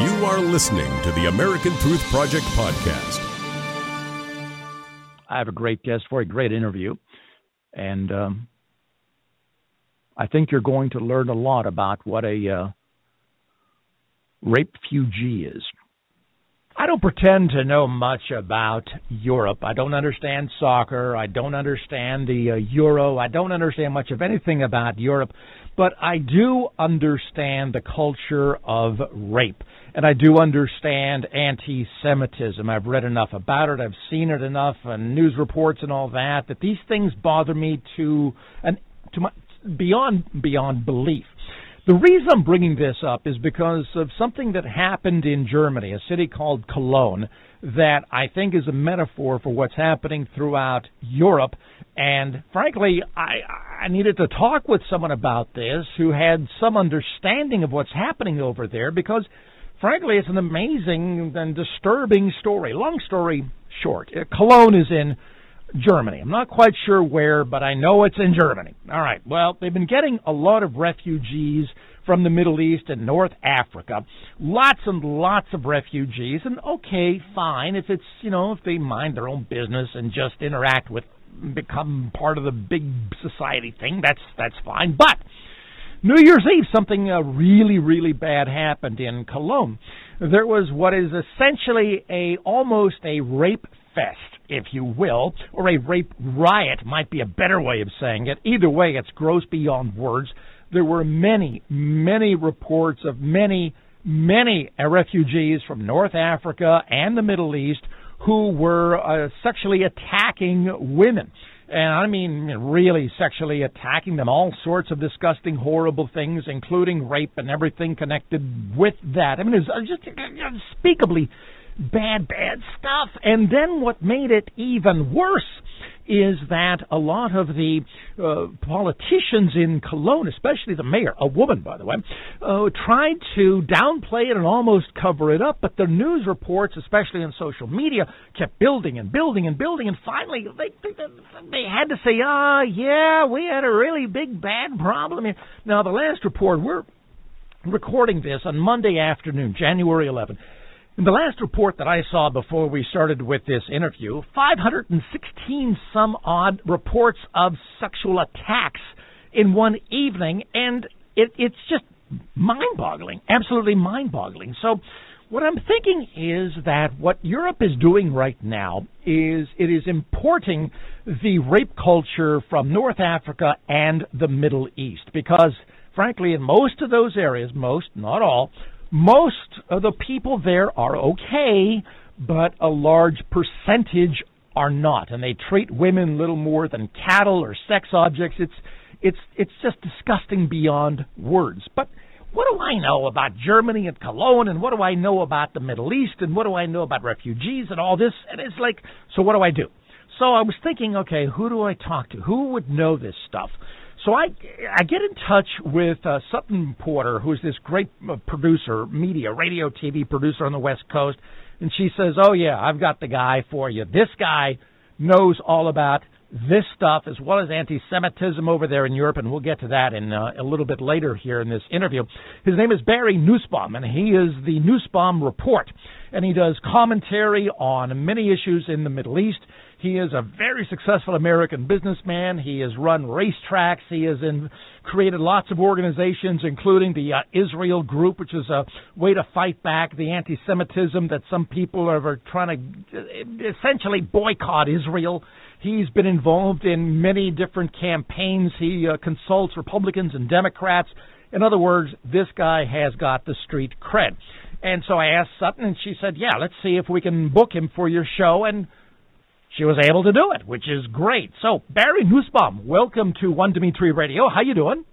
You are listening to the American Truth Project podcast. I have a great guest for a great interview, and um, I think you're going to learn a lot about what a uh, rape refugee is. I don't pretend to know much about Europe. I don't understand soccer. I don't understand the uh, euro. I don't understand much of anything about Europe, but I do understand the culture of rape. And I do understand anti Semitism. I've read enough about it. I've seen it enough and news reports and all that that these things bother me to an to my beyond beyond belief. The reason I'm bringing this up is because of something that happened in Germany, a city called Cologne, that I think is a metaphor for what's happening throughout Europe. And frankly, I, I needed to talk with someone about this who had some understanding of what's happening over there because, frankly, it's an amazing and disturbing story. Long story short, uh, Cologne is in Germany. I'm not quite sure where, but I know it's in Germany. All right. Well, they've been getting a lot of refugees from the Middle East and North Africa. Lots and lots of refugees. And okay, fine. If it's, you know, if they mind their own business and just interact with, become part of the big society thing, that's, that's fine. But, New Year's Eve, something uh, really, really bad happened in Cologne. There was what is essentially a almost a rape fest if you will, or a rape riot might be a better way of saying it. Either way, it's gross beyond words. There were many, many reports of many, many refugees from North Africa and the Middle East who were uh, sexually attacking women. And I mean, really sexually attacking them, all sorts of disgusting, horrible things, including rape and everything connected with that. I mean, it was uh, just unspeakably bad, bad stuff. And then what made it even worse is that a lot of the uh, politicians in Cologne, especially the mayor, a woman, by the way, uh, tried to downplay it and almost cover it up. But the news reports, especially on social media, kept building and building and building. And finally, they, they, they had to say, ah, yeah, we had a really big, bad problem here. Now, the last report, we're recording this on Monday afternoon, January 11th. In the last report that I saw before we started with this interview, 516 some odd reports of sexual attacks in one evening, and it, it's just mind boggling, absolutely mind boggling. So, what I'm thinking is that what Europe is doing right now is it is importing the rape culture from North Africa and the Middle East because, frankly, in most of those areas, most, not all, most of the people there are okay, but a large percentage are not, and they treat women little more than cattle or sex objects. It's it's it's just disgusting beyond words. But what do I know about Germany and Cologne, and what do I know about the Middle East, and what do I know about refugees and all this? And it's like, so what do I do? So I was thinking, okay, who do I talk to? Who would know this stuff? So I I get in touch with uh, Sutton Porter, who's this great uh, producer, media, radio, TV producer on the West Coast, and she says, "Oh yeah, I've got the guy for you. This guy knows all about this stuff as well as anti-Semitism over there in Europe, and we'll get to that in uh, a little bit later here in this interview. His name is Barry Nussbaum, and he is the Nussbaum Report, and he does commentary on many issues in the Middle East. He is a very successful American businessman. He has run racetracks. He has in, created lots of organizations, including the uh, Israel Group, which is a way to fight back the anti-Semitism that some people are trying to uh, essentially boycott Israel. He's been involved in many different campaigns. He uh, consults Republicans and Democrats. In other words, this guy has got the street cred. And so I asked Sutton, and she said, "Yeah, let's see if we can book him for your show." And she was able to do it, which is great. So Barry Nussbaum, welcome to One Dimitri Radio. How you doing?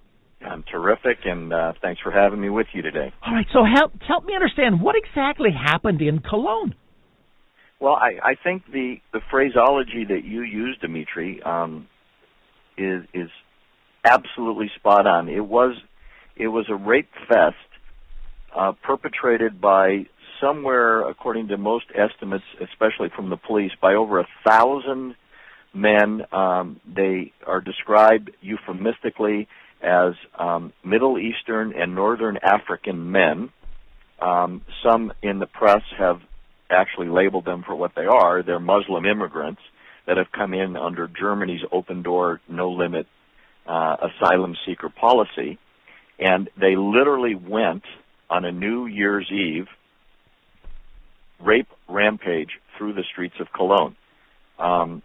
I'm terrific, and uh, thanks for having me with you today. All right, so help help me understand what exactly happened in Cologne. Well, I, I think the the phraseology that you use, Dimitri, um, is is absolutely spot on. It was it was a rape fest uh, perpetrated by somewhere, according to most estimates, especially from the police, by over a thousand men. Um, they are described euphemistically as um, Middle Eastern and Northern African men. Um, some in the press have actually labeled them for what they are. They're Muslim immigrants that have come in under Germany's open door, no limit uh, asylum seeker policy. And they literally went on a New Year's Eve rape rampage through the streets of Cologne. Um,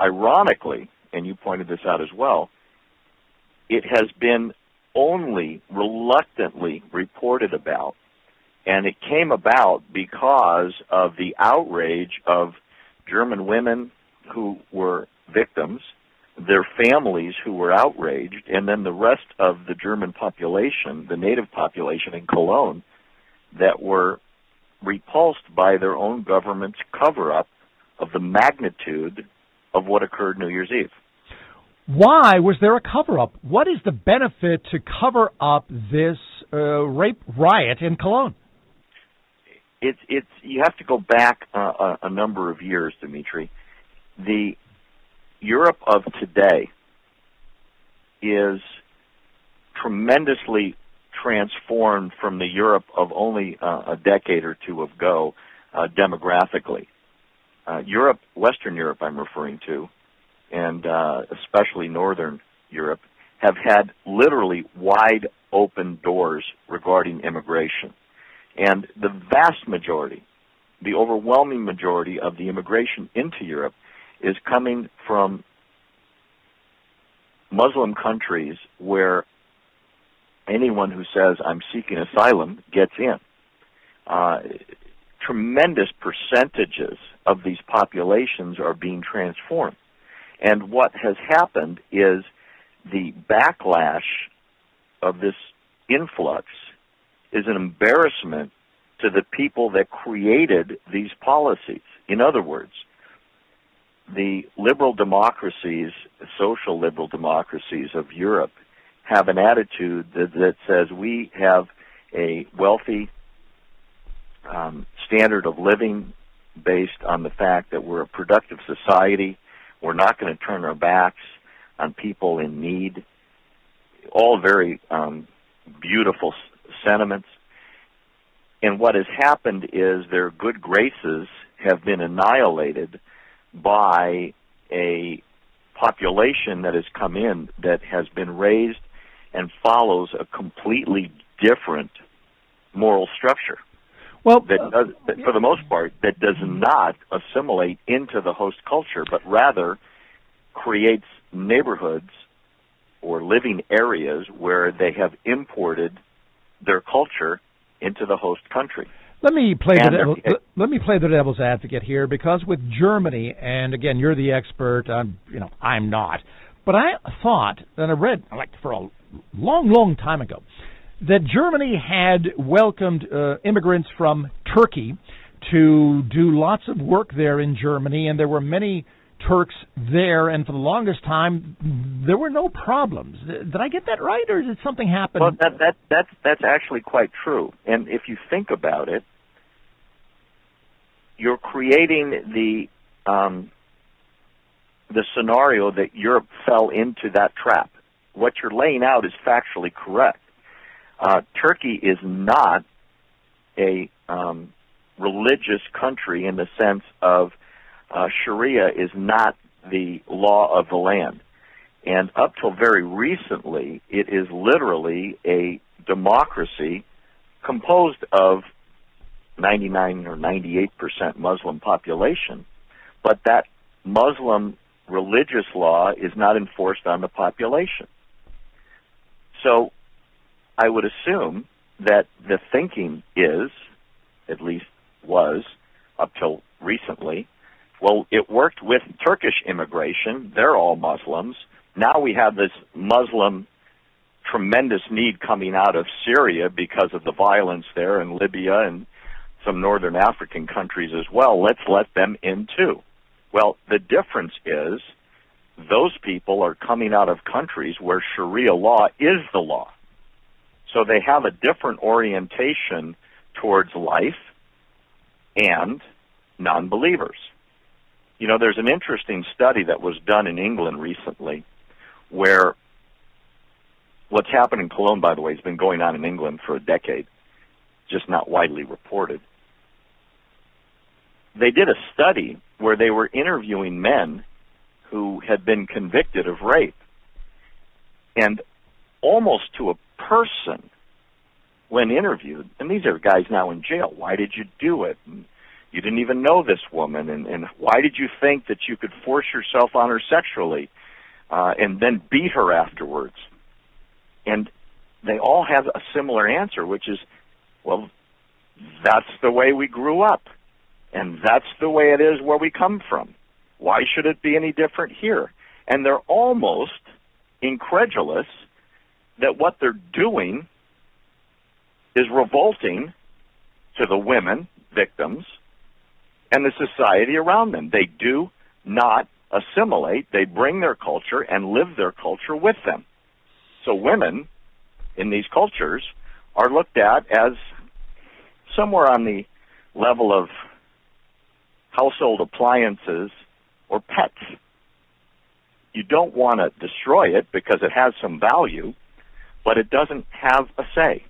ironically, and you pointed this out as well, it has been only reluctantly reported about, and it came about because of the outrage of German women who were victims, their families who were outraged, and then the rest of the German population, the native population in Cologne, that were repulsed by their own government's cover up of the magnitude of what occurred New Year's Eve. Why was there a cover up? What is the benefit to cover up this uh, rape riot in Cologne? It's it's you have to go back uh, a, a number of years, Dimitri. The Europe of today is tremendously transformed from the Europe of only uh, a decade or two ago uh, demographically. Uh, Europe, Western Europe, I'm referring to, and uh, especially Northern Europe, have had literally wide open doors regarding immigration. And the vast majority, the overwhelming majority of the immigration into Europe is coming from Muslim countries where anyone who says I'm seeking asylum gets in. Uh, tremendous percentages of these populations are being transformed. And what has happened is the backlash of this influx is an embarrassment to the people that created these policies. In other words, the liberal democracies, social liberal democracies of Europe, have an attitude that, that says we have a wealthy um, standard of living based on the fact that we're a productive society. We're not going to turn our backs on people in need. All very um, beautiful sentiments. And what has happened is their good graces have been annihilated by a population that has come in that has been raised and follows a completely different moral structure. Well, that uh, does, that for the most part, that does not assimilate into the host culture, but rather creates neighborhoods or living areas where they have imported their culture into the host country. Let me play the And devil, there- let, let me play the devil's advocate here because with Germany, and again, you're the expert. I'm, you know, I'm not. But I thought, and I read like for a long, long time ago, that Germany had welcomed uh, immigrants from Turkey to do lots of work there in Germany, and there were many Turks there, and for the longest time, there were no problems. Did I get that right, or did something happen? Well, that that that's that's actually quite true. And if you think about it, you're creating the um, the scenario that Europe fell into that trap. What you're laying out is factually correct. Uh, Turkey is not a um, religious country in the sense of uh, Sharia is not the law of the land. And up till very recently, it is literally a democracy composed of 99 or 98 percent Muslim population, but that Muslim religious law is not enforced on the population. So I would assume that the thinking is, at least was, up till recently, well, it worked with Turkish immigration. They're all Muslims. Now we have this Muslim tremendous need coming out of Syria because of the violence there in Libya and some northern African countries as well. Let's let them in too. Well, the difference is those people are coming out of countries where Sharia law is the law. So they have a different orientation towards life and non believers. You know, there's an interesting study that was done in England recently where what's happened in Cologne, by the way, has been going on in England for a decade. just not widely reported. They did a study where they were interviewing men who had been convicted of rape. And almost to a person, when interviewed, and these are guys now in jail, why did you do it? And you didn't even know this woman, and, and why did you think that you could force yourself on her sexually uh, and then beat her afterwards? And they all have a similar answer, which is, well, that's the way we grew up, and that's the way it is where we come from. Why should it be any different here? And they're almost incredulous that what they're doing is revolting to the women victims and the society around them. They do not assimilate. They bring their culture and live their culture with them. So women in these cultures are looked at as somewhere on the level of household appliances or pets. You don't want to destroy it because it has some value, but it doesn't have a say.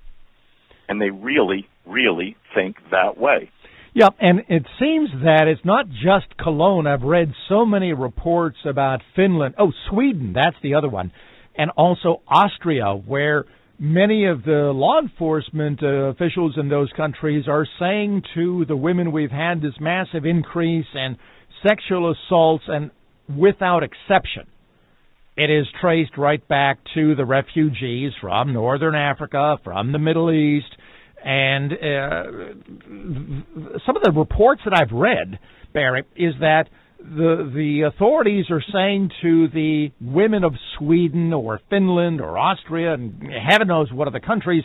And they really, really think that way. Yeah, and it seems that it's not just Cologne. I've read so many reports about Finland. Oh, Sweden, that's the other one. And also Austria, where many of the law enforcement uh, officials in those countries are saying to the women we've had this massive increase in sexual assaults, and without exception, it is traced right back to the refugees from Northern Africa, from the Middle East, and uh, some of the reports that I've read, Barry, is that the the authorities are saying to the women of Sweden or Finland or Austria and heaven knows what other countries,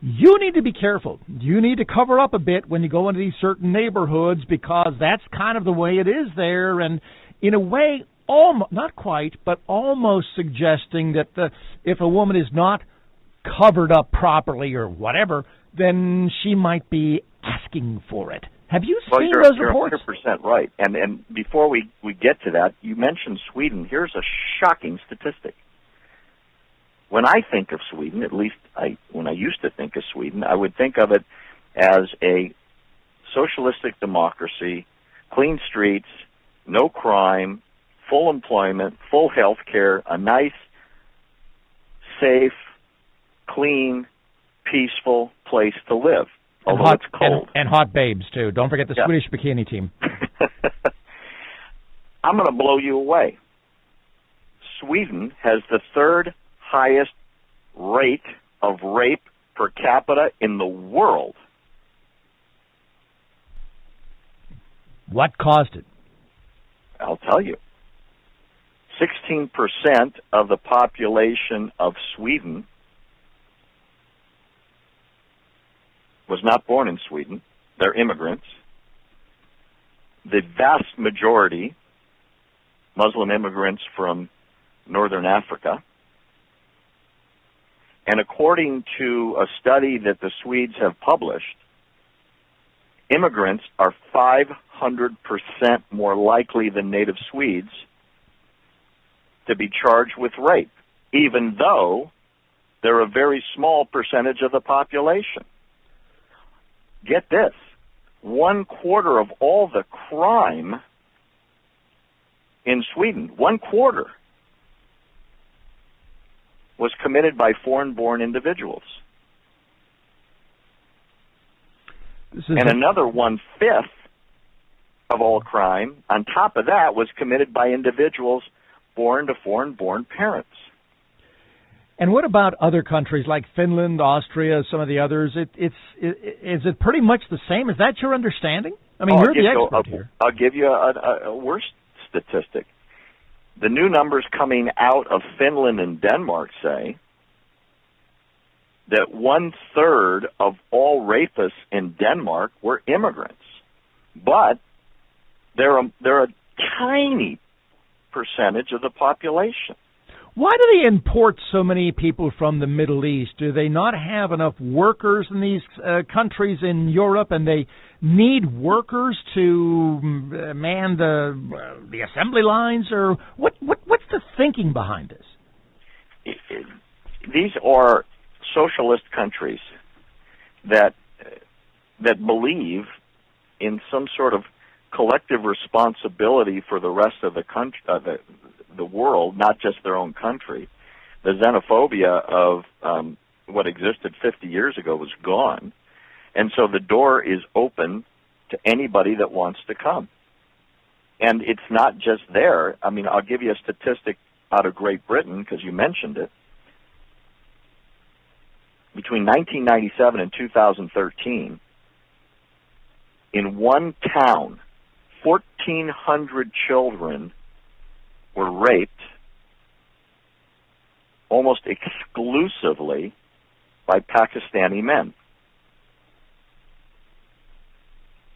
you need to be careful. You need to cover up a bit when you go into these certain neighborhoods because that's kind of the way it is there, and in a way, almost not quite, but almost suggesting that the if a woman is not covered up properly or whatever, then she might be asking for it. Have you well, seen you're, those you're reports? 100% right. And and before we we get to that, you mentioned Sweden. Here's a shocking statistic. When I think of Sweden, at least I when I used to think of Sweden, I would think of it as a socialistic democracy, clean streets, no crime, full employment, full health care, a nice, safe, clean, peaceful place to live. Although hot, it's cold. And, and, hot babes, too. Don't forget the yeah. Swedish bikini team. I'm going to blow you away. Sweden has the third highest rate of rape per capita in the world. What caused it? I'll tell you. 16% of the population of Sweden was not born in Sweden. They're immigrants. The vast majority, Muslim immigrants from northern Africa. And according to a study that the Swedes have published, immigrants are 500% more likely than native Swedes to be charged with rape, even though they're a very small percentage of the population. Get this one quarter of all the crime in Sweden, one quarter, was committed by foreign born individuals. And a- another one fifth of all crime, on top of that, was committed by individuals born to foreign born parents. And what about other countries like Finland, Austria, some of the others? It, it's it, is it pretty much the same? Is that your understanding? I mean, oh, you're the expert I'll, here. I'll give you a, a, a worse statistic. The new numbers coming out of Finland and Denmark say that one third of all rapists in Denmark were immigrants, but they're a, they're a tiny percentage of the population. Why do they import so many people from the Middle East? Do they not have enough workers in these uh, countries in Europe, and they need workers to mm, man the uh, the assembly lines, or what? What? What's the thinking behind this? These are socialist countries that that believe in some sort of collective responsibility for the rest of the country, uh, the, the world, not just their own country. The xenophobia of um, what existed 50 years ago was gone, and so the door is open to anybody that wants to come. And it's not just there. I mean, I'll give you a statistic out of Great Britain because you mentioned it. Between 1997 and 2013, in one town, 1,400 children were raped almost exclusively by Pakistani men.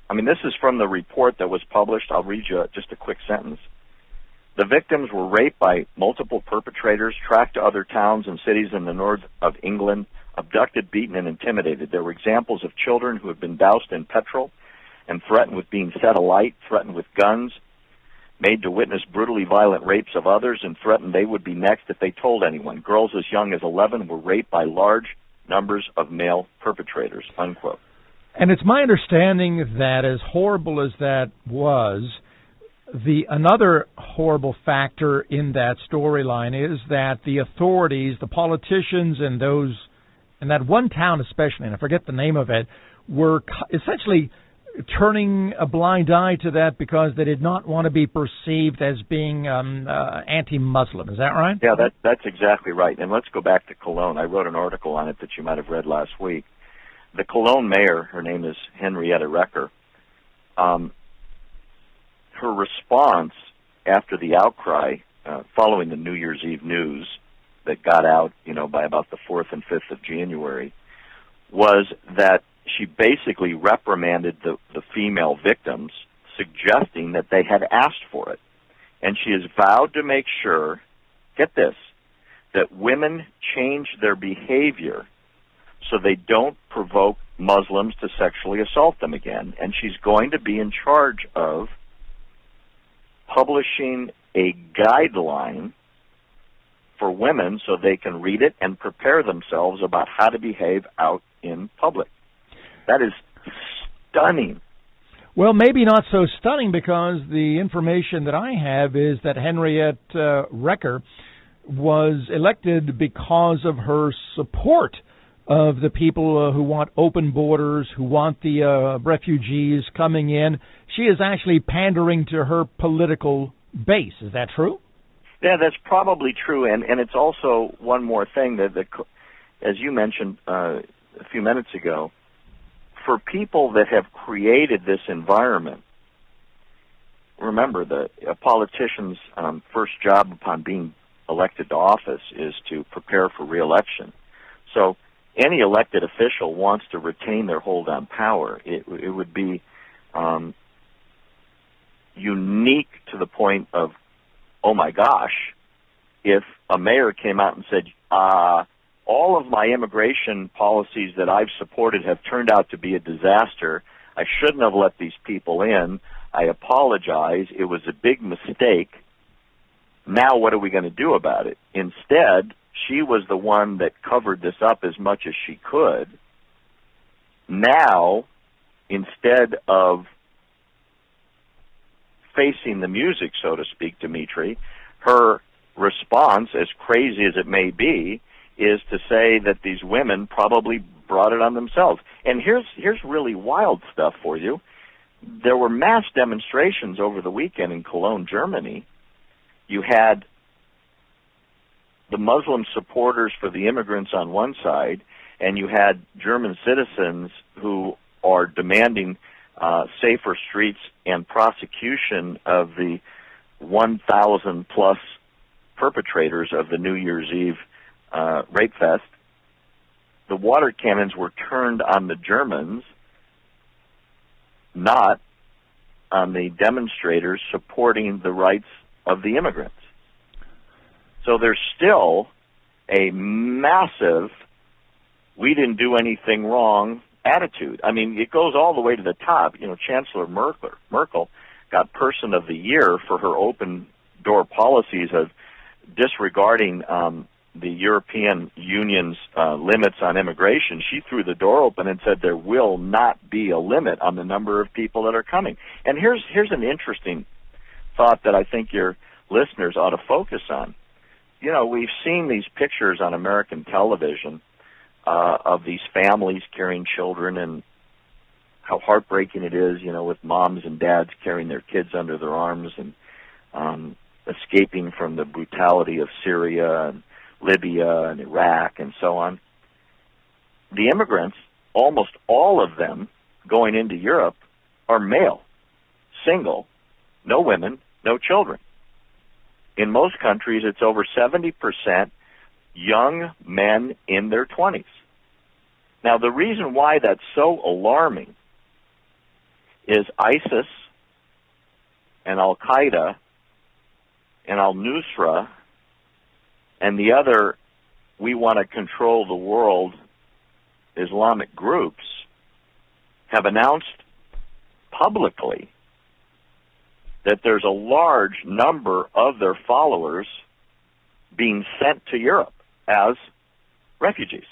I mean, this is from the report that was published. I'll read you just a quick sentence. The victims were raped by multiple perpetrators, tracked to other towns and cities in the north of England, abducted, beaten, and intimidated. There were examples of children who had been doused in petrol and threatened with being set alight, threatened with guns, made to witness brutally violent rapes of others, and threatened they would be next if they told anyone. Girls as young as 11 were raped by large numbers of male perpetrators. Unquote. And it's my understanding that as horrible as that was, the another horrible factor in that storyline is that the authorities, the politicians, and those in that one town especially, and I forget the name of it, were essentially turning a blind eye to that because they did not want to be perceived as being um, uh, anti-Muslim. Is that right? Yeah, that, that's exactly right. And let's go back to Cologne. I wrote an article on it that you might have read last week the Cologne mayor, her name is Henrietta Reker, um, her response after the outcry uh, following the New Year's Eve news that got out, you know, by about the 4th and 5th of January, was that she basically reprimanded the, the female victims, suggesting that they had asked for it. And she has vowed to make sure, get this, that women change their behavior so they don't provoke Muslims to sexually assault them again. And she's going to be in charge of publishing a guideline for women so they can read it and prepare themselves about how to behave out in public. That is stunning. Well, maybe not so stunning because the information that I have is that Henriette uh, Reker was elected because of her support of the people uh, who want open borders, who want the uh, refugees coming in. She is actually pandering to her political base. Is that true? Yeah, that's probably true, and and it's also one more thing that, the, as you mentioned uh, a few minutes ago, for people that have created this environment. Remember, the a politician's um, first job upon being elected to office is to prepare for reelection. So any elected official wants to retain their hold on power. It, it would be um, unique to the point of, oh my gosh, if a mayor came out and said, uh, all of my immigration policies that I've supported have turned out to be a disaster. I shouldn't have let these people in. I apologize. It was a big mistake. Now, what are we going to do about it? Instead, she was the one that covered this up as much as she could. Now, instead of facing the music, so to speak, Dimitri, her response, as crazy as it may be, is to say that these women probably brought it on themselves. And here's here's really wild stuff for you. There were mass demonstrations over the weekend in Cologne, Germany. You had the Muslim supporters for the immigrants on one side, and you had German citizens who are demanding uh, safer streets and prosecution of the 1,000 plus perpetrators of the New Year's Eve uh, rape fest. The water cannons were turned on the Germans, not on the demonstrators supporting the rights of the immigrants. So there's still a massive we didn't do anything wrong attitude. I mean, it goes all the way to the top. You know, Chancellor Merkel, Merkel got Person of the Year for her open door policies of disregarding um, the European Union's uh, limits on immigration, she threw the door open and said there will not be a limit on the number of people that are coming. And here's here's an interesting thought that I think your listeners ought to focus on. You know, we've seen these pictures on American television uh, of these families carrying children and how heartbreaking it is, you know, with moms and dads carrying their kids under their arms and um, escaping from the brutality of Syria and Libya and Iraq and so on. The immigrants, almost all of them going into Europe, are male, single, no women, no children. In most countries, it's over 70% young men in their 20s. Now, the reason why that's so alarming is ISIS and Al Qaeda and Al Nusra and the other we want to control the world Islamic groups have announced publicly that there's a large number of their followers being sent to Europe as refugees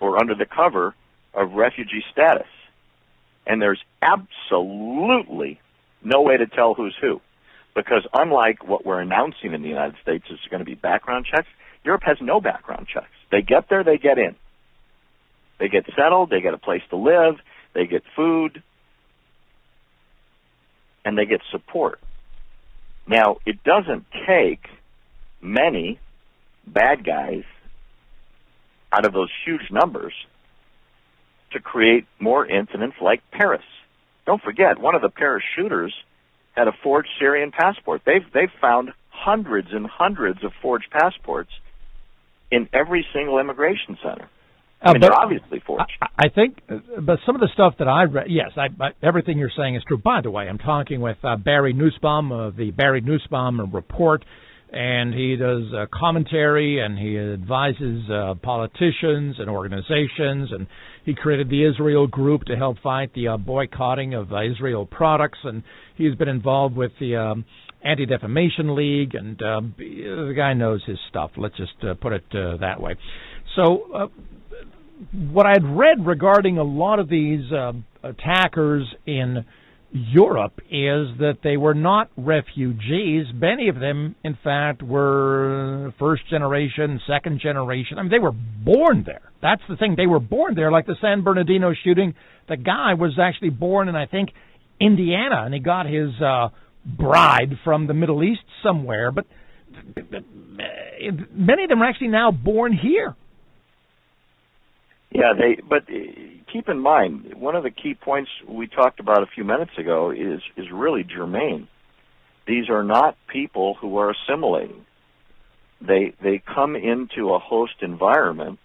or under the cover of refugee status. And there's absolutely no way to tell who's who. Because unlike what we're announcing in the United States is going to be background checks, Europe has no background checks. They get there, they get in. They get settled, they get a place to live, they get food, and they get support. Now, it doesn't take many bad guys out of those huge numbers to create more incidents like Paris. Don't forget, one of the Paris shooters had a forged Syrian passport. They've they've found hundreds and hundreds of forged passports in every single immigration center. I mean, they're obviously forged. I, I think, uh, but some of the stuff that I read, yes, I, I, everything you're saying is true. By the way, I'm talking with uh, Barry Nussbaum of the Barry Nussbaum Report, and he does uh, commentary and he advises uh, politicians and organizations, and he created the Israel Group to help fight the uh, boycotting of uh, Israel products, and he's been involved with the um, Anti Defamation League, and uh, the guy knows his stuff. Let's just uh, put it uh, that way. So, uh, what I'd read regarding a lot of these uh, attackers in Europe is that they were not refugees. Many of them, in fact, were first generation, second generation. I mean, they were born there. That's the thing. They were born there, like the San Bernardino shooting. The guy was actually born in, I think, Indiana, and he got his uh, bride from the Middle East somewhere. But many of them are actually now born here. Yeah, they. But eh, keep in mind, one of the key points we talked about a few minutes ago is is really germane. These are not people who are assimilating. They they come into a host environment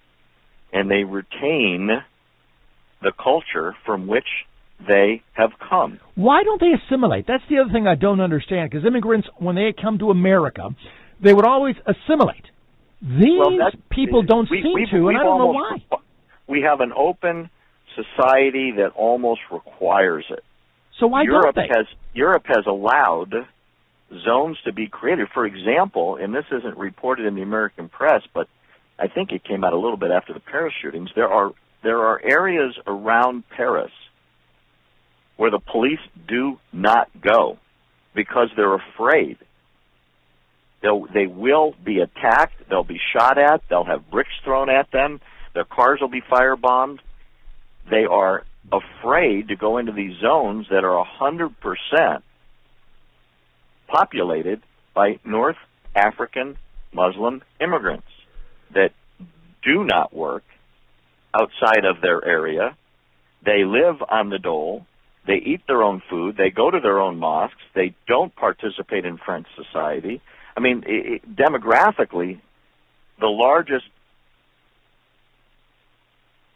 and they retain the culture from which they have come. Why don't they assimilate? That's the other thing I don't understand. Because immigrants, when they come to America, they would always assimilate. These well, people don't we, seem we, to, and I don't know why. We have an open society that almost requires it. So why Europe don't they? has Europe has allowed zones to be created. For example, and this isn't reported in the American press, but I think it came out a little bit after the Paris shootings. There are there are areas around Paris where the police do not go because they're afraid. They'll, they will be attacked. They'll be shot at. They'll have bricks thrown at them. Their cars will be firebombed. They are afraid to go into these zones that are 100% populated by North African Muslim immigrants that do not work outside of their area. They live on the dole. They eat their own food. They go to their own mosques. They don't participate in French society. I mean, it, demographically, the largest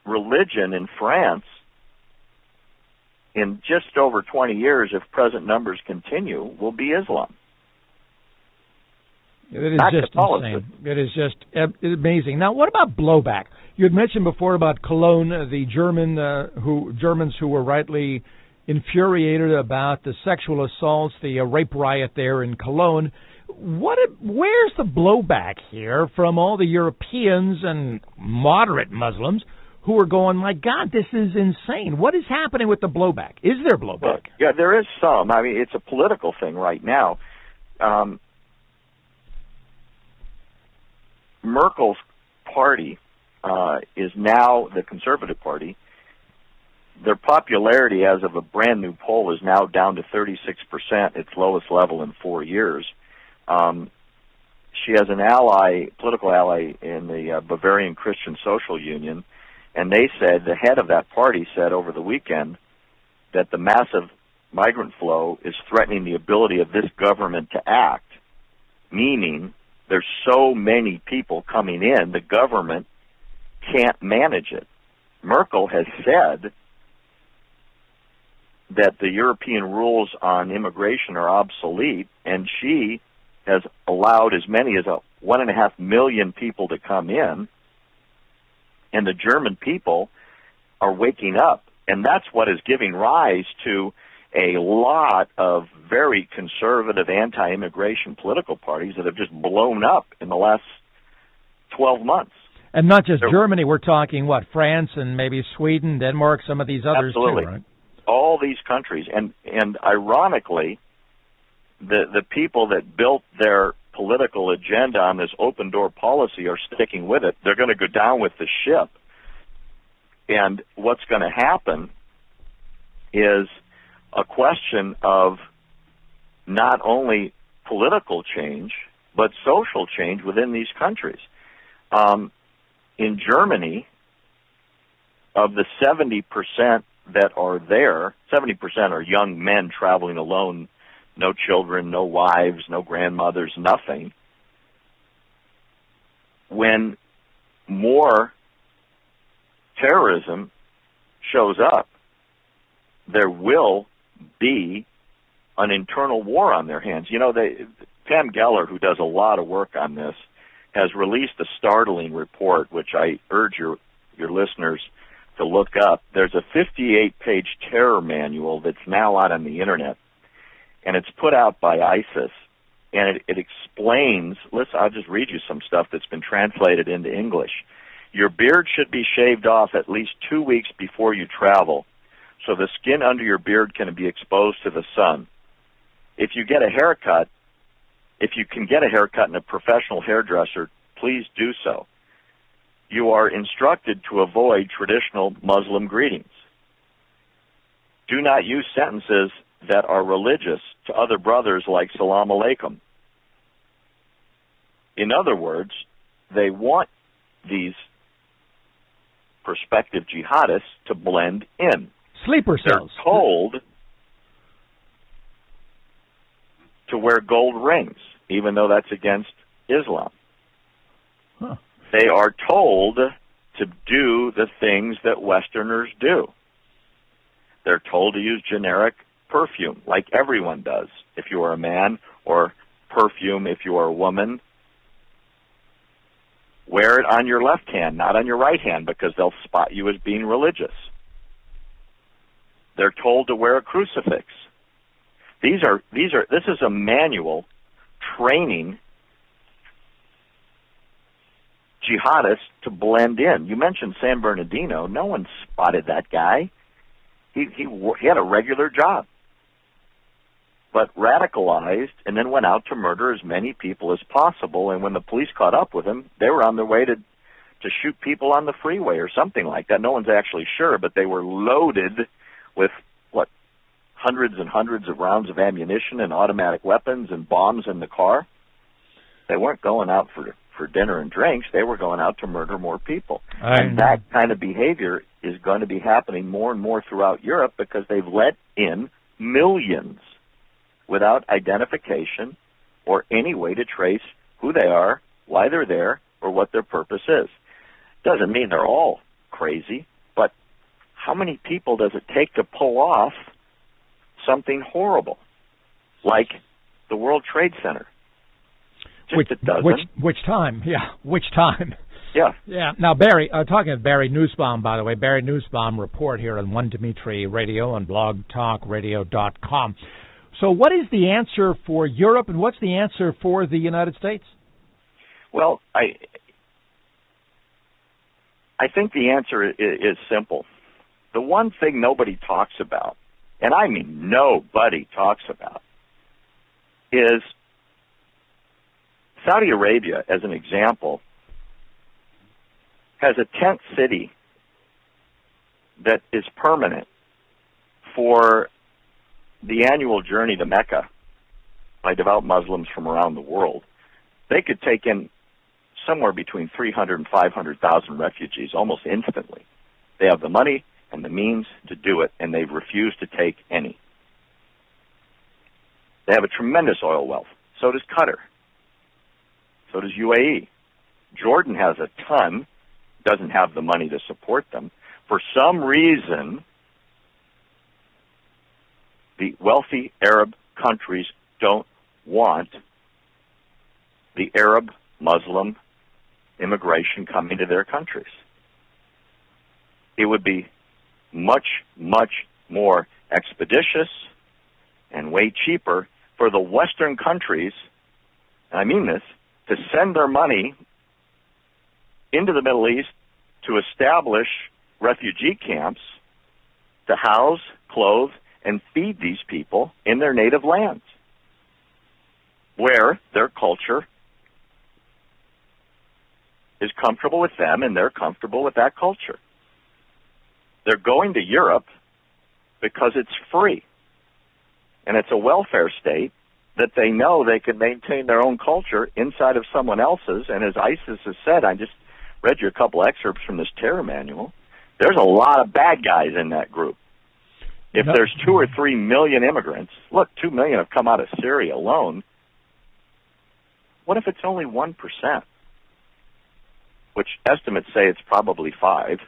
religion in France in just over 20 years, if present numbers continue, will be Islam. It is Not just insane. It is just amazing. Now, what about blowback? You had mentioned before about Cologne, the German uh, who Germans who were rightly infuriated about the sexual assaults, the uh, rape riot there in Cologne. what? Where's the blowback here from all the Europeans and moderate Muslims who are going, "My God, this is insane"? What is happening with the blowback? Is there blowback? Yeah, there is some. I mean, it's a political thing right now. Um, Merkel's party uh, is now the Conservative Party. Their popularity as of a brand new poll is now down to 36%, its lowest level in four years. Um, she has an ally, political ally in the uh, Bavarian Christian Social Union, and they said, the head of that party said over the weekend that the massive migrant flow is threatening the ability of this government to act, meaning there's so many people coming in, the government can't manage it. Merkel has said that the European rules on immigration are obsolete, and she has allowed as many as a one and a half million people to come in, and the German people are waking up, and that's what is giving rise to a lot of very conservative anti-immigration political parties that have just blown up in the last 12 months. And not just Germany, we're talking what France and maybe Sweden, Denmark, some of these others absolutely. too, right? All these countries, and and ironically, the the people that built their political agenda on this open door policy are sticking with it. They're going to go down with the ship, and what's going to happen is a question of not only political change but social change within these countries. Um, in Germany, of the 70% that are there, 70% are young men traveling alone, no children, no wives, no grandmothers, nothing. When more terrorism shows up, there will be an internal war on their hands. You know, they, Pam Geller, who does a lot of work on this, has released a startling report, which I urge your your listeners to look up. There's a 58-page terror manual that's now out on the internet, and it's put out by ISIS, and it, it explains. Listen, I'll just read you some stuff that's been translated into English. Your beard should be shaved off at least two weeks before you travel, so the skin under your beard can be exposed to the sun. If you get a haircut, if you can get a haircut in a professional hairdresser, please do so. You are instructed to avoid traditional Muslim greetings. Do not use sentences that are religious to other brothers like Salam Alaikum. In other words, they want these prospective jihadists to blend in. Sleeper cells. They're told to wear gold rings even though that's against Islam. Huh. They are told to do the things that Westerners do. They're told to use generic perfume, like everyone does, if you are a man, or perfume if you are a woman. Wear it on your left hand, not on your right hand, because they'll spot you as being religious. They're told to wear a crucifix. These are these are this is a manual training jihadists to blend in. You mentioned San Bernardino. No one spotted that guy. He he he had a regular job, but radicalized and then went out to murder as many people as possible. And when the police caught up with him, they were on their way to to shoot people on the freeway or something like that. No one's actually sure, but they were loaded with what hundreds and hundreds of rounds of ammunition and automatic weapons and bombs in the car. They weren't going out for for dinner and drinks. They were going out to murder more people. I and that kind of behavior is going to be happening more and more throughout Europe because they've let in millions without identification or any way to trace who they are, why they're there, or what their purpose is. Doesn't mean they're all crazy, but how many people does it take to pull off something horrible, like the World Trade Center. Just which, which which time? Yeah, which time? Yeah. Yeah. Now, Barry, uh, talking of Barry Nussbaum, by the way, Barry Nussbaum report here on One Dimitri Radio and blogtalkradio.com. So, what is the answer for Europe, and what's the answer for the United States? Well, I I think the answer is, is simple. The one thing nobody talks about, and I mean nobody talks about, is Saudi Arabia, as an example, has a tent city that is permanent for the annual journey to Mecca by devout Muslims from around the world. They could take in somewhere between 300 and 500,000 refugees almost instantly. They have the money and the means to do it, and they've refused to take any. They have a tremendous oil wealth. So does Qatar. So does UAE. Jordan has a ton, doesn't have the money to support them. For some reason, the wealthy Arab countries don't want the Arab Muslim immigration coming to their countries. It would be much, much more expeditious and way cheaper for the Western countries, and I mean this, to send their money into the Middle East to establish refugee camps to house, clothe, and feed these people in their native lands where their culture is comfortable with them and they're comfortable with that culture. They're going to Europe because it's free and it's a welfare state that they know they can maintain their own culture inside of someone else's. And as ISIS has said, I just read you a couple excerpts from this terror manual. There's a lot of bad guys in that group. If no. there's two or three million immigrants, look, two million have come out of Syria alone. What if it's only one percent? Which estimates say it's probably five.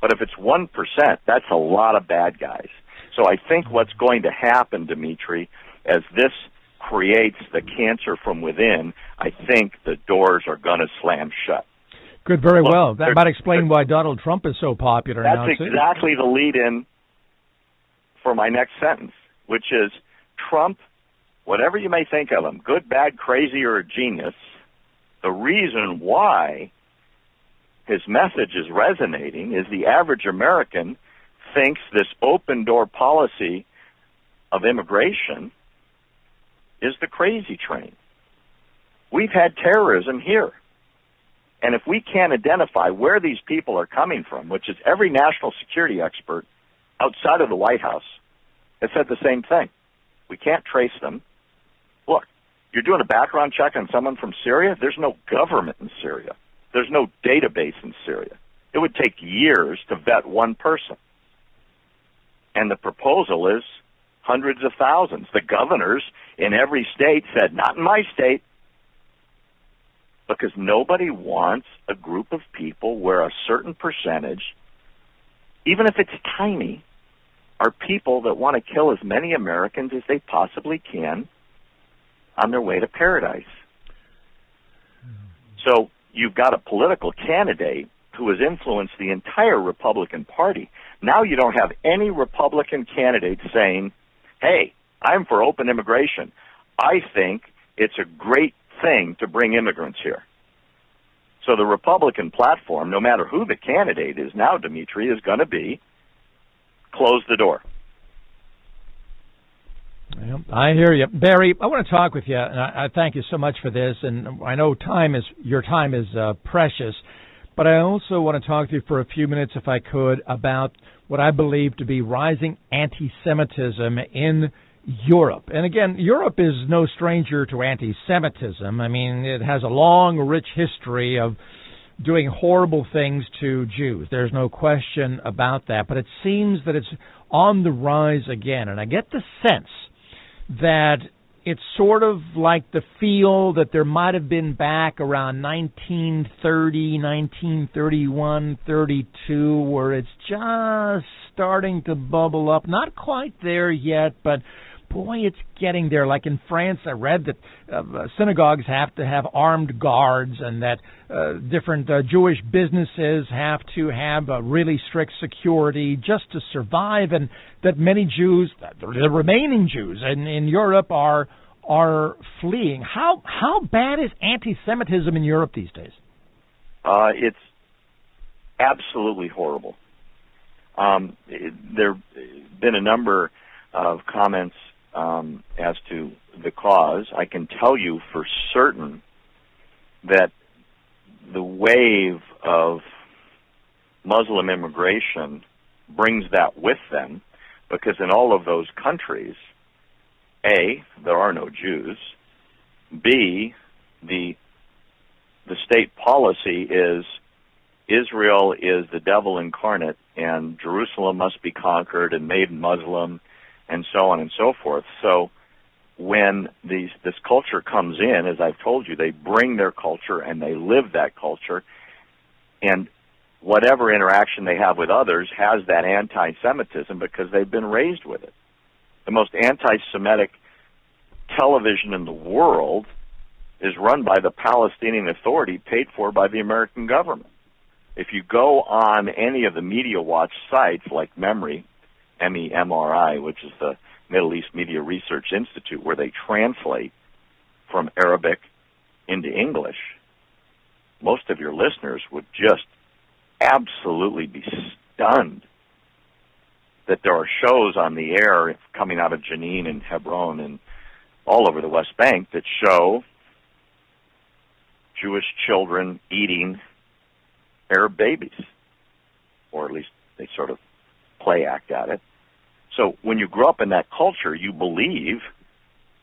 But if it's one percent, that's a lot of bad guys. So I think what's going to happen, Dimitri, as this creates the cancer from within, I think the doors are going to slam shut. Good, very Look, well. That might explain why Donald Trump is so popular that's now. That's exactly the lead-in for my next sentence, which is Trump, whatever you may think of him, good, bad, crazy, or a genius, the reason why his message is resonating is the average American thinks this open door policy of immigration is the crazy train. We've had terrorism here. And if we can't identify where these people are coming from, which is every national security expert outside of the White House has said the same thing. We can't trace them. Look, you're doing a background check on someone from Syria. There's no government in Syria. There's no database in Syria. It would take years to vet one person. And the proposal is hundreds of thousands. The governors in every state said, not in my state, because nobody wants a group of people where a certain percentage, even if it's tiny, are people that want to kill as many Americans as they possibly can on their way to paradise. So you've got a political candidate who has influenced the entire Republican Party. Now you don't have any Republican candidate saying, hey, I'm for open immigration. I think it's a great thing to bring immigrants here. So the Republican platform, no matter who the candidate is now, Dimitri, is going to be close the door. I hear you, Barry. I want to talk with you, and I, I thank you so much for this. And I know time is your time is uh, precious, but I also want to talk to you for a few minutes, if I could, about what I believe to be rising anti-Semitism in Europe. And again, Europe is no stranger to anti-Semitism. I mean, it has a long, rich history of doing horrible things to Jews. There's no question about that. But it seems that it's on the rise again. And I get the sense that it's sort of like the feel that there might have been back around 1930, 1931, 32, where it's just starting to bubble up. Not quite there yet, but boy, it's getting there. Like in France, I read that uh, synagogues have to have armed guards, and that uh, different uh, Jewish businesses have to have uh, really strict security just to survive, and that many Jews, the remaining Jews in, in Europe, are are fleeing. How how bad is anti-Semitism in Europe these days? Uh, it's absolutely horrible. Um, there have been a number of comments um, as to the cause. I can tell you for certain that the wave of Muslim immigration brings that with them because in all of those countries, A, there are no Jews, B, the the state policy is Israel is the devil incarnate and Jerusalem must be conquered and made Muslim and so on and so forth. So when these this culture comes in, as I've told you, they bring their culture and they live that culture and whatever interaction they have with others has that anti-Semitism because they've been raised with it. The most anti-Semitic television in the world is run by the Palestinian Authority paid for by the American government. If you go on any of the Media Watch sites like MEMRI, M-E-M-R-I, which is the Middle East Media Research Institute, where they translate from Arabic into English, most of your listeners would just absolutely be stunned that there are shows on the air coming out of Jenin and Hebron and all over the West Bank that show Jewish children eating Arab babies, or at least they sort of play act at it. So when you grow up in that culture, you believe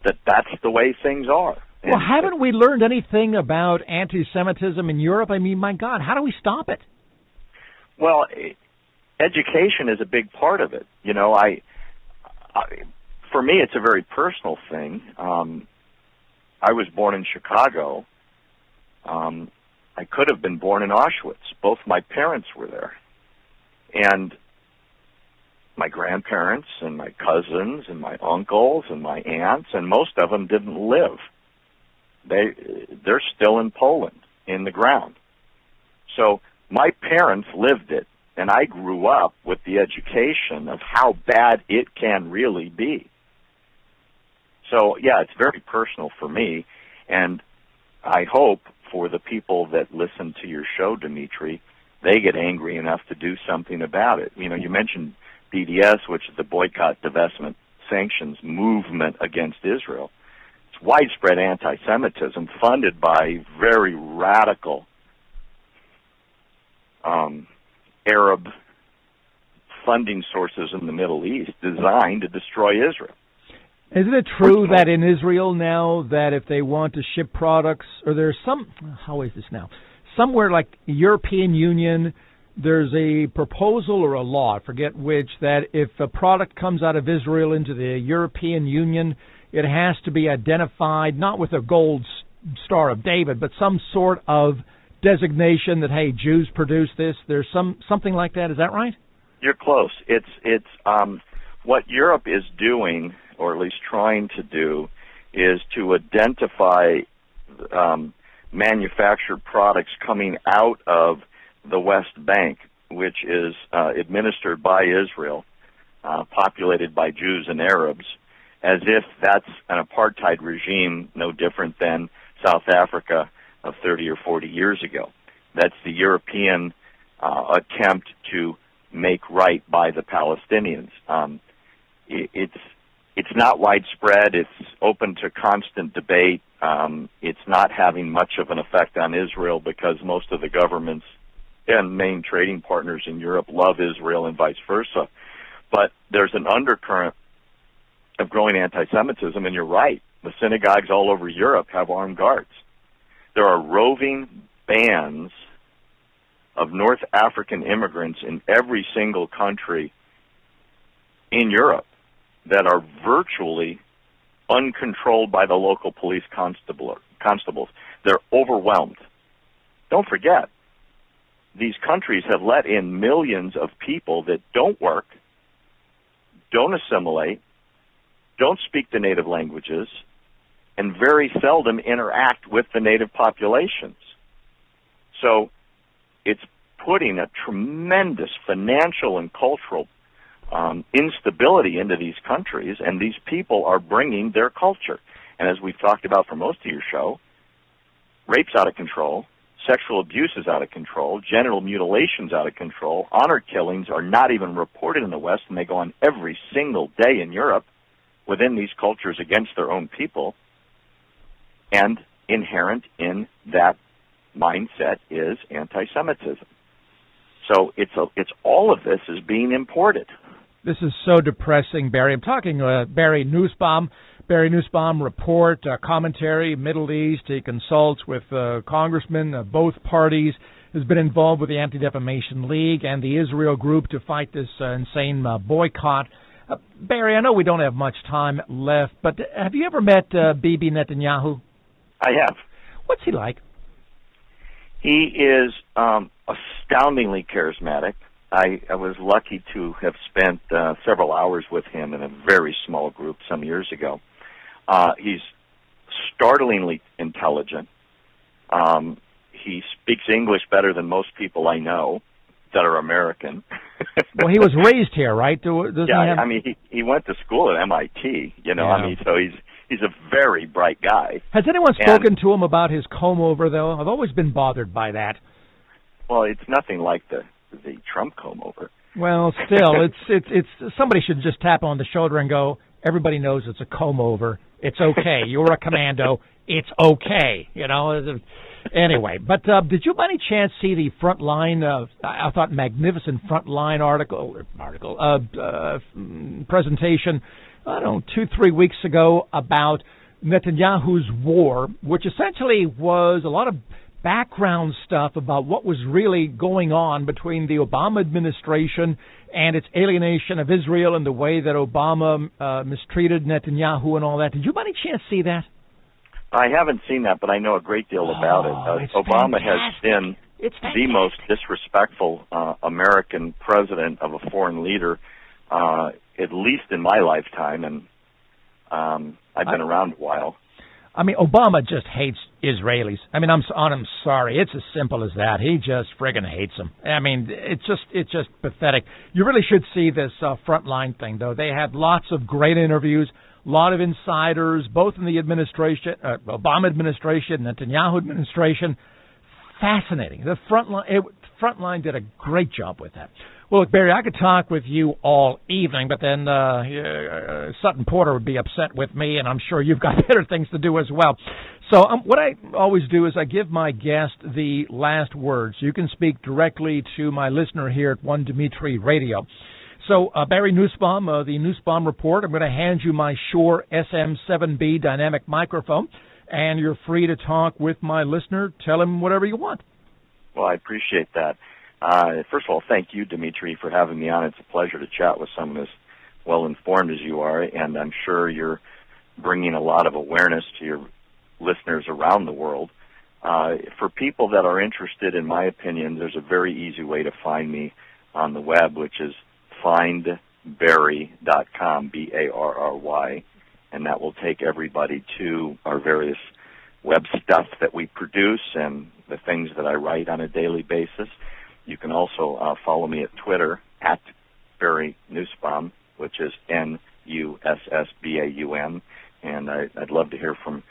that that's the way things are. Well, haven't we learned anything about anti-Semitism in Europe? I mean, my God, how do we stop it? Well, education is a big part of it. You know, I, I for me, it's a very personal thing. Um, I was born in Chicago. Um, I could have been born in Auschwitz. Both my parents were there. And my grandparents and my cousins and my uncles and my aunts and most of them didn't live. They they're still in Poland in the ground. So my parents lived it and I grew up with the education of how bad it can really be. So yeah, it's very personal for me and I hope for the people that listen to your show, Dimitri, they get angry enough to do something about it. You know, you mentioned BDS, which is the boycott, divestment, sanctions movement against Israel. It's widespread anti-Semitism funded by very radical um, Arab funding sources in the Middle East designed to destroy Israel. Isn't it true that in Israel now that if they want to ship products, or there's some, how is this now? Somewhere like European Union, there's a proposal or a law, I forget which, that if a product comes out of Israel into the European Union, it has to be identified not with a gold star of David, but some sort of designation that hey, Jews produce this. There's some something like that. Is that right? You're close. It's it's um, what Europe is doing or at least trying to do, is to identify um, manufactured products coming out of the West Bank, which is uh, administered by Israel, uh, populated by Jews and Arabs, as if that's an apartheid regime no different than South Africa of 30 or 40 years ago. That's the European uh, attempt to make right by the Palestinians. Um, it, it's it's not widespread. It's open to constant debate. Um, it's not having much of an effect on Israel because most of the governments and main trading partners in Europe love Israel and vice versa. But there's an undercurrent of growing anti-Semitism, and you're right. The synagogues all over Europe have armed guards. There are roving bands of North African immigrants in every single country in Europe that are virtually uncontrolled by the local police constable, constables. They're overwhelmed. Don't forget, these countries have let in millions of people that don't work, don't assimilate, don't speak the native languages and very seldom interact with the native populations. So it's putting a tremendous financial and cultural um, instability into these countries, and these people are bringing their culture. And as we've talked about for most of your show, rape's out of control, sexual abuse is out of control, genital mutilation's out of control, honor killings are not even reported in the West, and they go on every single day in Europe within these cultures against their own people. And inherent in that mindset is anti-Semitism. So it's a, it's all of this is being imported. This is so depressing, Barry. I'm talking uh, Barry Nussbaum. Barry Nussbaum report, uh, commentary, Middle East. He consults with uh, congressmen of both parties. Has been involved with the Anti Defamation League and the Israel Group to fight this uh, insane uh, boycott. Uh, Barry, I know we don't have much time left, but have you ever met uh, Bibi Netanyahu? I have. What's he like? He is um, astoundingly charismatic. I, I was lucky to have spent uh, several hours with him in a very small group some years ago. Uh, he's startlingly intelligent. Um, he speaks English better than most people I know that are American. well, he was raised here, right? Doesn't yeah, have... I mean, he he went to school at MIT. You know, yeah. I mean, so he's he's a very bright guy. Has anyone spoken and, to him about his comb over though? I've always been bothered by that. Well, it's nothing like the the Trump comb over. Well, still, it's it's it's somebody should just tap on the shoulder and go. Everybody knows it's a comb over. It's okay. You're a commando. It's okay. You know. Anyway, but uh, did you by any chance see the front line? Uh, I thought magnificent front line article article uh, uh, presentation I don't know, two, three weeks ago about Netanyahu's war, which essentially was a lot of background stuff about what was really going on between the Obama administration and its alienation of Israel and the way that Obama uh, mistreated Netanyahu and all that. Did you by any chance see that? I haven't seen that, but I know a great deal about oh, it. Uh, Obama fantastic. has been the most disrespectful uh, American president of a foreign leader uh, at least in my lifetime, and um, I've been I, around a while. I mean, Obama just hates Israelis. I mean, I'm I'm sorry. It's as simple as that. He just friggin' hates them. I mean, it's just it's just pathetic. You really should see this uh, frontline thing, though. They had lots of great interviews, a lot of insiders, both in the administration, uh, Obama administration, Netanyahu administration. Fascinating. The frontline, it, frontline did a great job with that. Well, look, Barry, I could talk with you all evening, but then uh, uh, Sutton Porter would be upset with me, and I'm sure you've got better things to do as well. So, um, what I always do is I give my guest the last words. You can speak directly to my listener here at One Dimitri Radio. So, uh, Barry Nussbaum, uh, the Nussbaum Report. I'm going to hand you my Shure SM7B dynamic microphone, and you're free to talk with my listener. Tell him whatever you want. Well, I appreciate that. Uh, first of all, thank you, Dimitri, for having me on. It's a pleasure to chat with someone as well informed as you are, and I'm sure you're bringing a lot of awareness to your listeners around the world. Uh, for people that are interested in my opinion, there's a very easy way to find me on the web, which is findbarry.com, B-A-R-R-Y, and that will take everybody to our various web stuff that we produce and the things that I write on a daily basis. You can also uh, follow me at Twitter at Barry Nussbaum, which is N U S S B A U M, and I, would love to hear from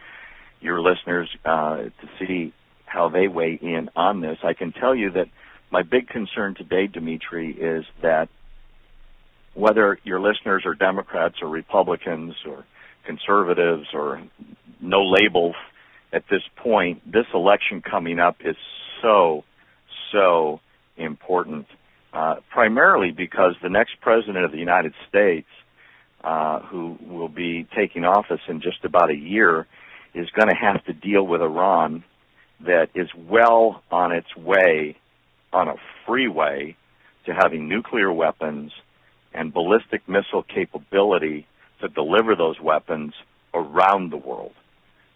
your listeners uh, to see how they weigh in on this. I can tell you that my big concern today, Dimitri, is that whether your listeners are Democrats or Republicans or conservatives or no label at this point, this election coming up is so, so important, uh, primarily because the next president of the United States, uh, who will be taking office in just about a year, is going to have to deal with Iran that is well on its way on a freeway to having nuclear weapons and ballistic missile capability to deliver those weapons around the world.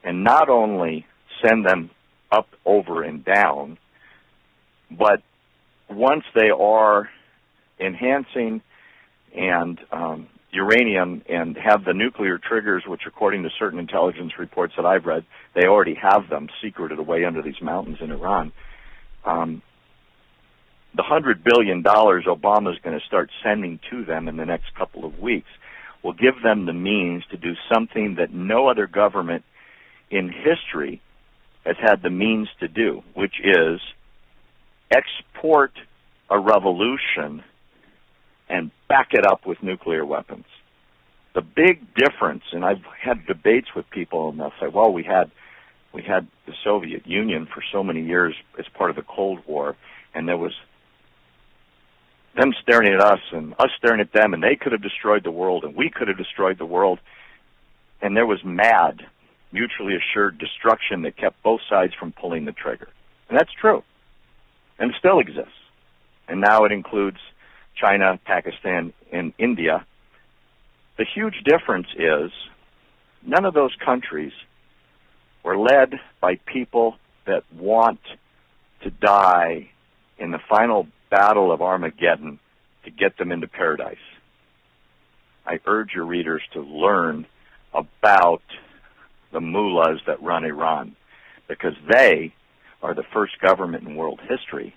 And not only send them up, over, and down, but once they are enhancing and um, uranium and have the nuclear triggers, which, according to certain intelligence reports that I've read, they already have them secreted away under these mountains in Iran. Um, the hundred billion dollars Obama is going to start sending to them in the next couple of weeks will give them the means to do something that no other government in history has had the means to do, which is export a revolution and back it up with nuclear weapons. The big difference, and I've had debates with people, and they'll say, "Well, we had we had the Soviet Union for so many years as part of the Cold War, and there was them staring at us and us staring at them, and they could have destroyed the world, and we could have destroyed the world, and there was mad, mutually assured destruction that kept both sides from pulling the trigger, and that's true, and still exists, and now it includes." China, Pakistan, and India. The huge difference is none of those countries were led by people that want to die in the final battle of Armageddon to get them into paradise. I urge your readers to learn about the mullahs that run Iran because they are the first government in world history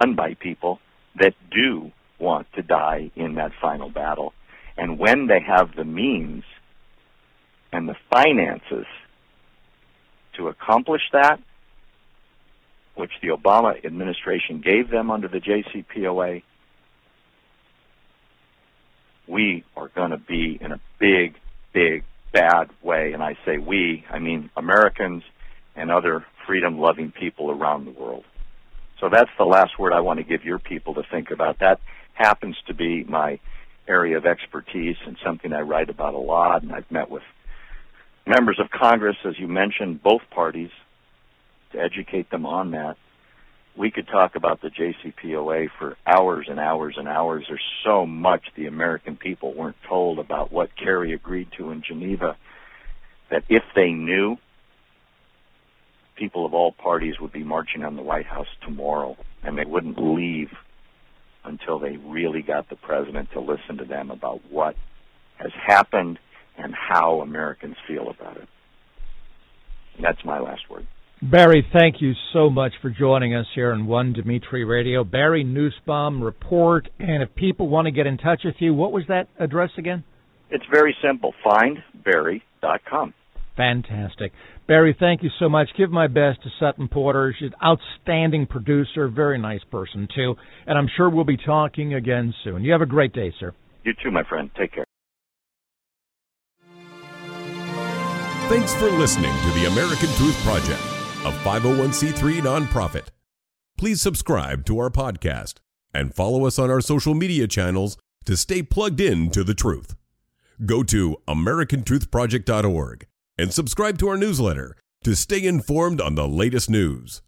run by people that do want to die in that final battle. And when they have the means and the finances to accomplish that, which the Obama administration gave them under the JCPOA, we are going to be in a big, big, bad way. And I say we, I mean Americans and other freedom loving people around the world. So that's the last word I want to give your people to think about. That happens to be my area of expertise and something I write about a lot. And I've met with members of Congress, as you mentioned, both parties, to educate them on that. We could talk about the JCPOA for hours and hours and hours. There's so much the American people weren't told about what Kerry agreed to in Geneva that if they knew, people of all parties would be marching on the White House tomorrow, and they wouldn't leave until they really got the president to listen to them about what has happened and how Americans feel about it. And that's my last word. Barry, thank you so much for joining us here on One Dimitri Radio. Barry Nussbaum Report. And if people want to get in touch with you, what was that address again? It's very simple. FindBarry.com. Fantastic. Barry, thank you so much. Give my best to Sutton Porter. She's an outstanding producer, very nice person, too. And I'm sure we'll be talking again soon. You have a great day, sir. You too, my friend. Take care. Thanks for listening to the American Truth Project, a 501c3 nonprofit. Please subscribe to our podcast and follow us on our social media channels to stay plugged in to the truth. Go to americantruthproject.org and subscribe to our newsletter to stay informed on the latest news.